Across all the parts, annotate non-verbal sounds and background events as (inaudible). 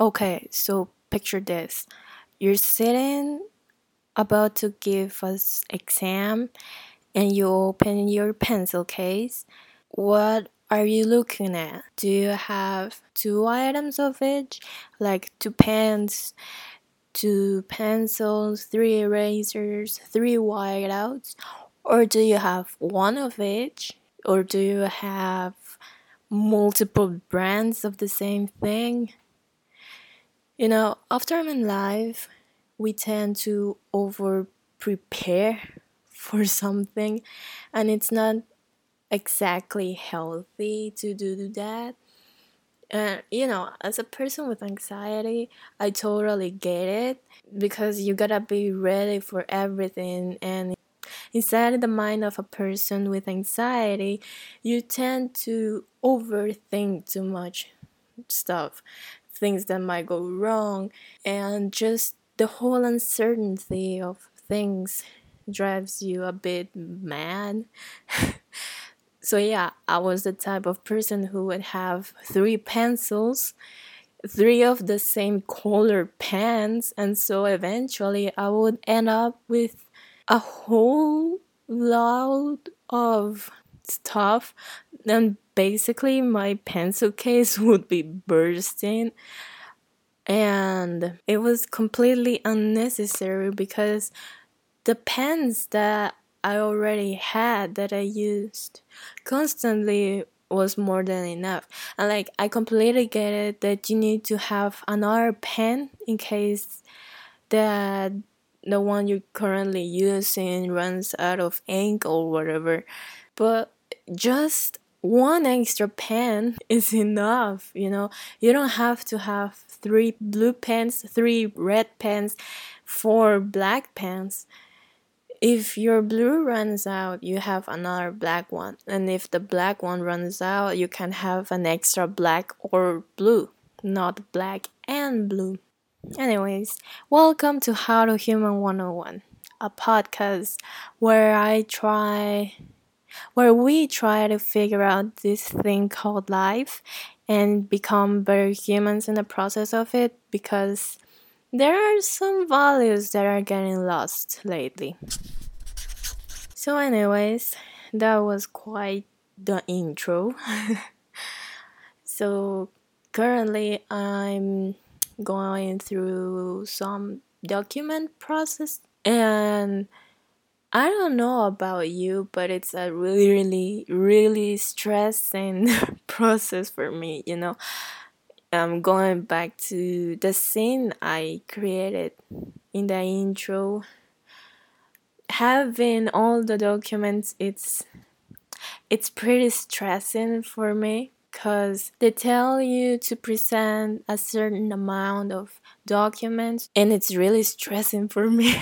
Okay, so picture this. You're sitting about to give us exam and you open your pencil case. What are you looking at? Do you have two items of each? Like two pens, two pencils, three erasers, three whiteouts? Or do you have one of each? Or do you have multiple brands of the same thing? You know, after I'm in life, we tend to over prepare (laughs) for something, and it's not exactly healthy to do that. And you know, as a person with anxiety, I totally get it because you gotta be ready for everything. And inside the mind of a person with anxiety, you tend to overthink too much stuff things that might go wrong, and just the whole uncertainty of things drives you a bit mad. (laughs) so, yeah, I was the type of person who would have three pencils, three of the same color pens, and so eventually I would end up with a whole lot of stuff and basically my pencil case (laughs) would be bursting and it was completely unnecessary because the pens that I already had that I used constantly was more than enough. And like I completely get it that you need to have another pen in case that the one you're currently using runs out of ink or whatever. But just one extra pen (laughs) is enough you know? You don't have to have three blue pens three red pens four black pens. If your blue runs out you have another black one. And if the black one runs out you can have an extra black or blue not black and blue. Anyways welcome to how to human 101 a podcast where i try where we try to figure out this thing called life and become better humans in the process of it because there are some values that are getting lost lately. So, anyways, that was quite the intro. (laughs) so, currently, I'm going through some document process and I don't know about you, but it's a really, really, really stressing (laughs) process for me, you know. I'm going back to the scene I created in the intro. Having all the documents, it's it's pretty stressing for me because they tell you to present a certain amount of documents and it's really stressing for (laughs) me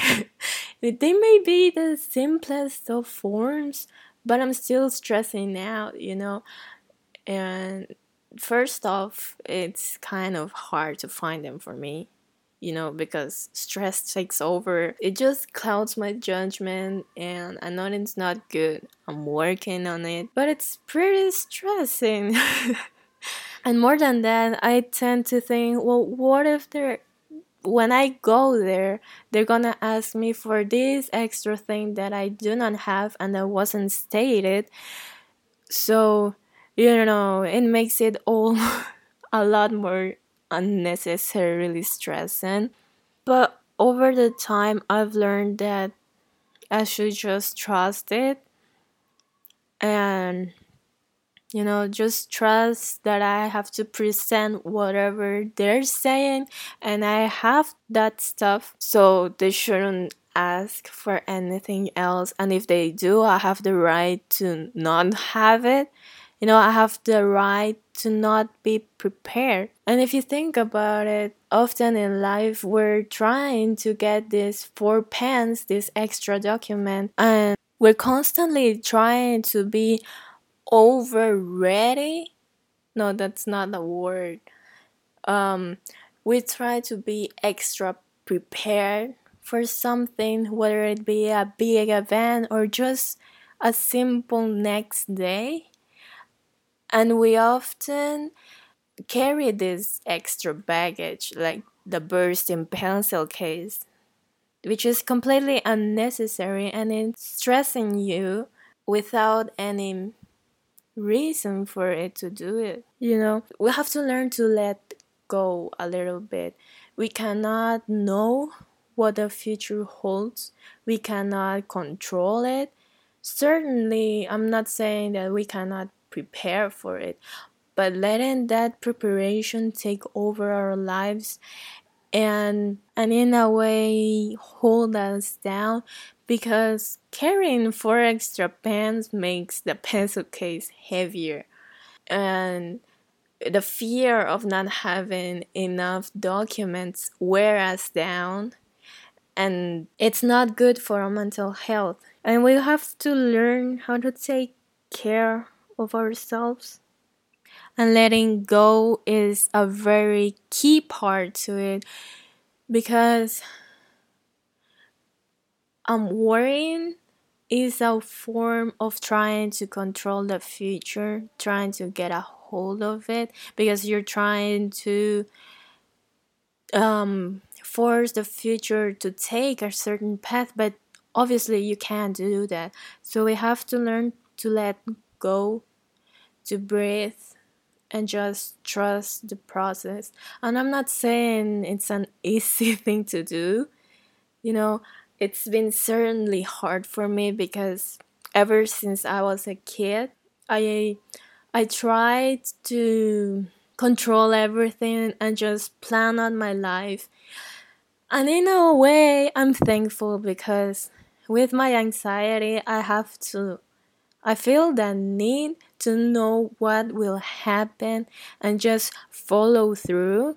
they may be the simplest of forms but i'm still stressing out you know? And first off it's kind of hard to find them for me you know because stress takes over. It just clouds my judgment and i know it's not good. I'm working on it but it's pretty stressing. (laughs) And more than that i tend to think well what if there when I go there, they're gonna ask me for this extra thing that I do not have and that wasn't stated. So, you know, it makes it all (laughs) a lot more unnecessarily stressing. But over the time, I've learned that I should just trust it and you know just trust that i have to present whatever they're saying and i have that stuff so they shouldn't ask for anything else. And if they do i have the right to not have it. You know i have the right to not be prepared. And if you think about it often in life we're trying to get these four pens this extra document and we're constantly trying to be over ready no that's not the word. Um we try to be extra prepared for something whether it be a big event or just a simple next day. And we often carry this extra baggage like the bursting pencil case which is completely unnecessary and it's stressing you without any reason for it to do it you know? We have to learn to let go a little bit. We cannot know what the future holds. We cannot control it. Certainly i'm not saying that we cannot prepare for it but letting that preparation take over our lives and and in a way hold us down because carrying four extra pens makes the pencil case heavier. And the fear of not having enough documents wear us down. And it's not good for our mental health. And we have to learn how to take care of ourselves. And letting go is a very key part to it because um, worrying is a form of trying to control the future, trying to get a hold of it because you're trying to um, force the future to take a certain path, but obviously you can't do that. So we have to learn to let go, to breathe, and just trust the process. And I'm not saying it's an (laughs) easy thing to do. You know, it's been certainly hard for me because ever since I was a kid, I I tried to control everything and just plan out my life. And in a way, I'm thankful because with my anxiety, I have to I feel the need to know what will happen and just follow through.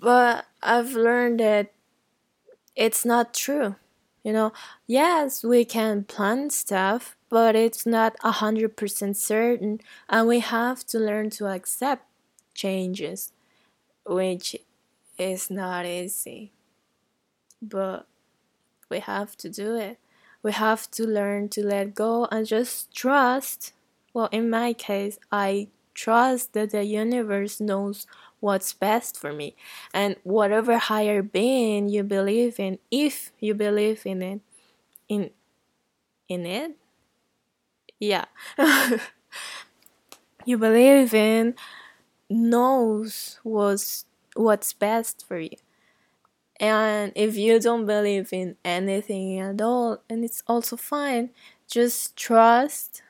But I've learned that it's not true. You know, yes, we can plan stuff, but it's not a hundred percent certain, and we have to learn to accept changes, which is not easy. But we have to do it we have to learn to let go and just trust. Well, in my case, I trust that the universe knows what's best for me. And whatever higher being you believe in, if you believe in it, in in it, yeah, (laughs) you believe in knows what's what's best for you. And if you don't believe in anything at all, and it's also fine, just trust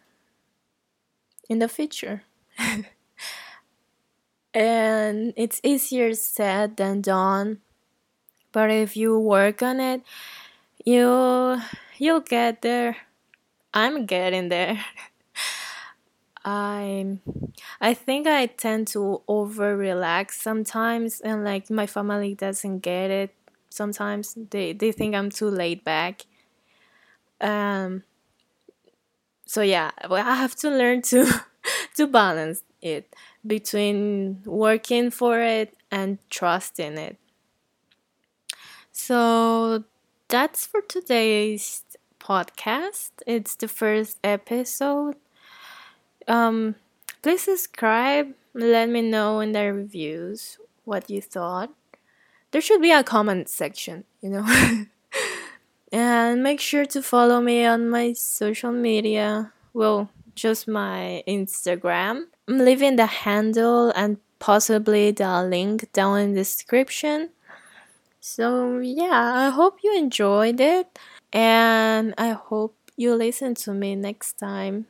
in the future. (laughs) and it's easier said than done. But if you work on it, you you'll get there. I'm getting there. (laughs) I I think I tend to over relax sometimes and like my family doesn't get it sometimes they they think i'm too laid back um so yeah well, i have to learn to (laughs) to balance it between working for it and trusting it. So that's for today's podcast. It's the first episode. Um please subscribe. Let me know in the reviews what you thought. There should be a comment section, you know. (laughs) and make sure to follow me on my social media. Well, just my Instagram. I'm leaving the handle and possibly the link down in the description. So, yeah, I hope you enjoyed it and I hope you listen to me next time.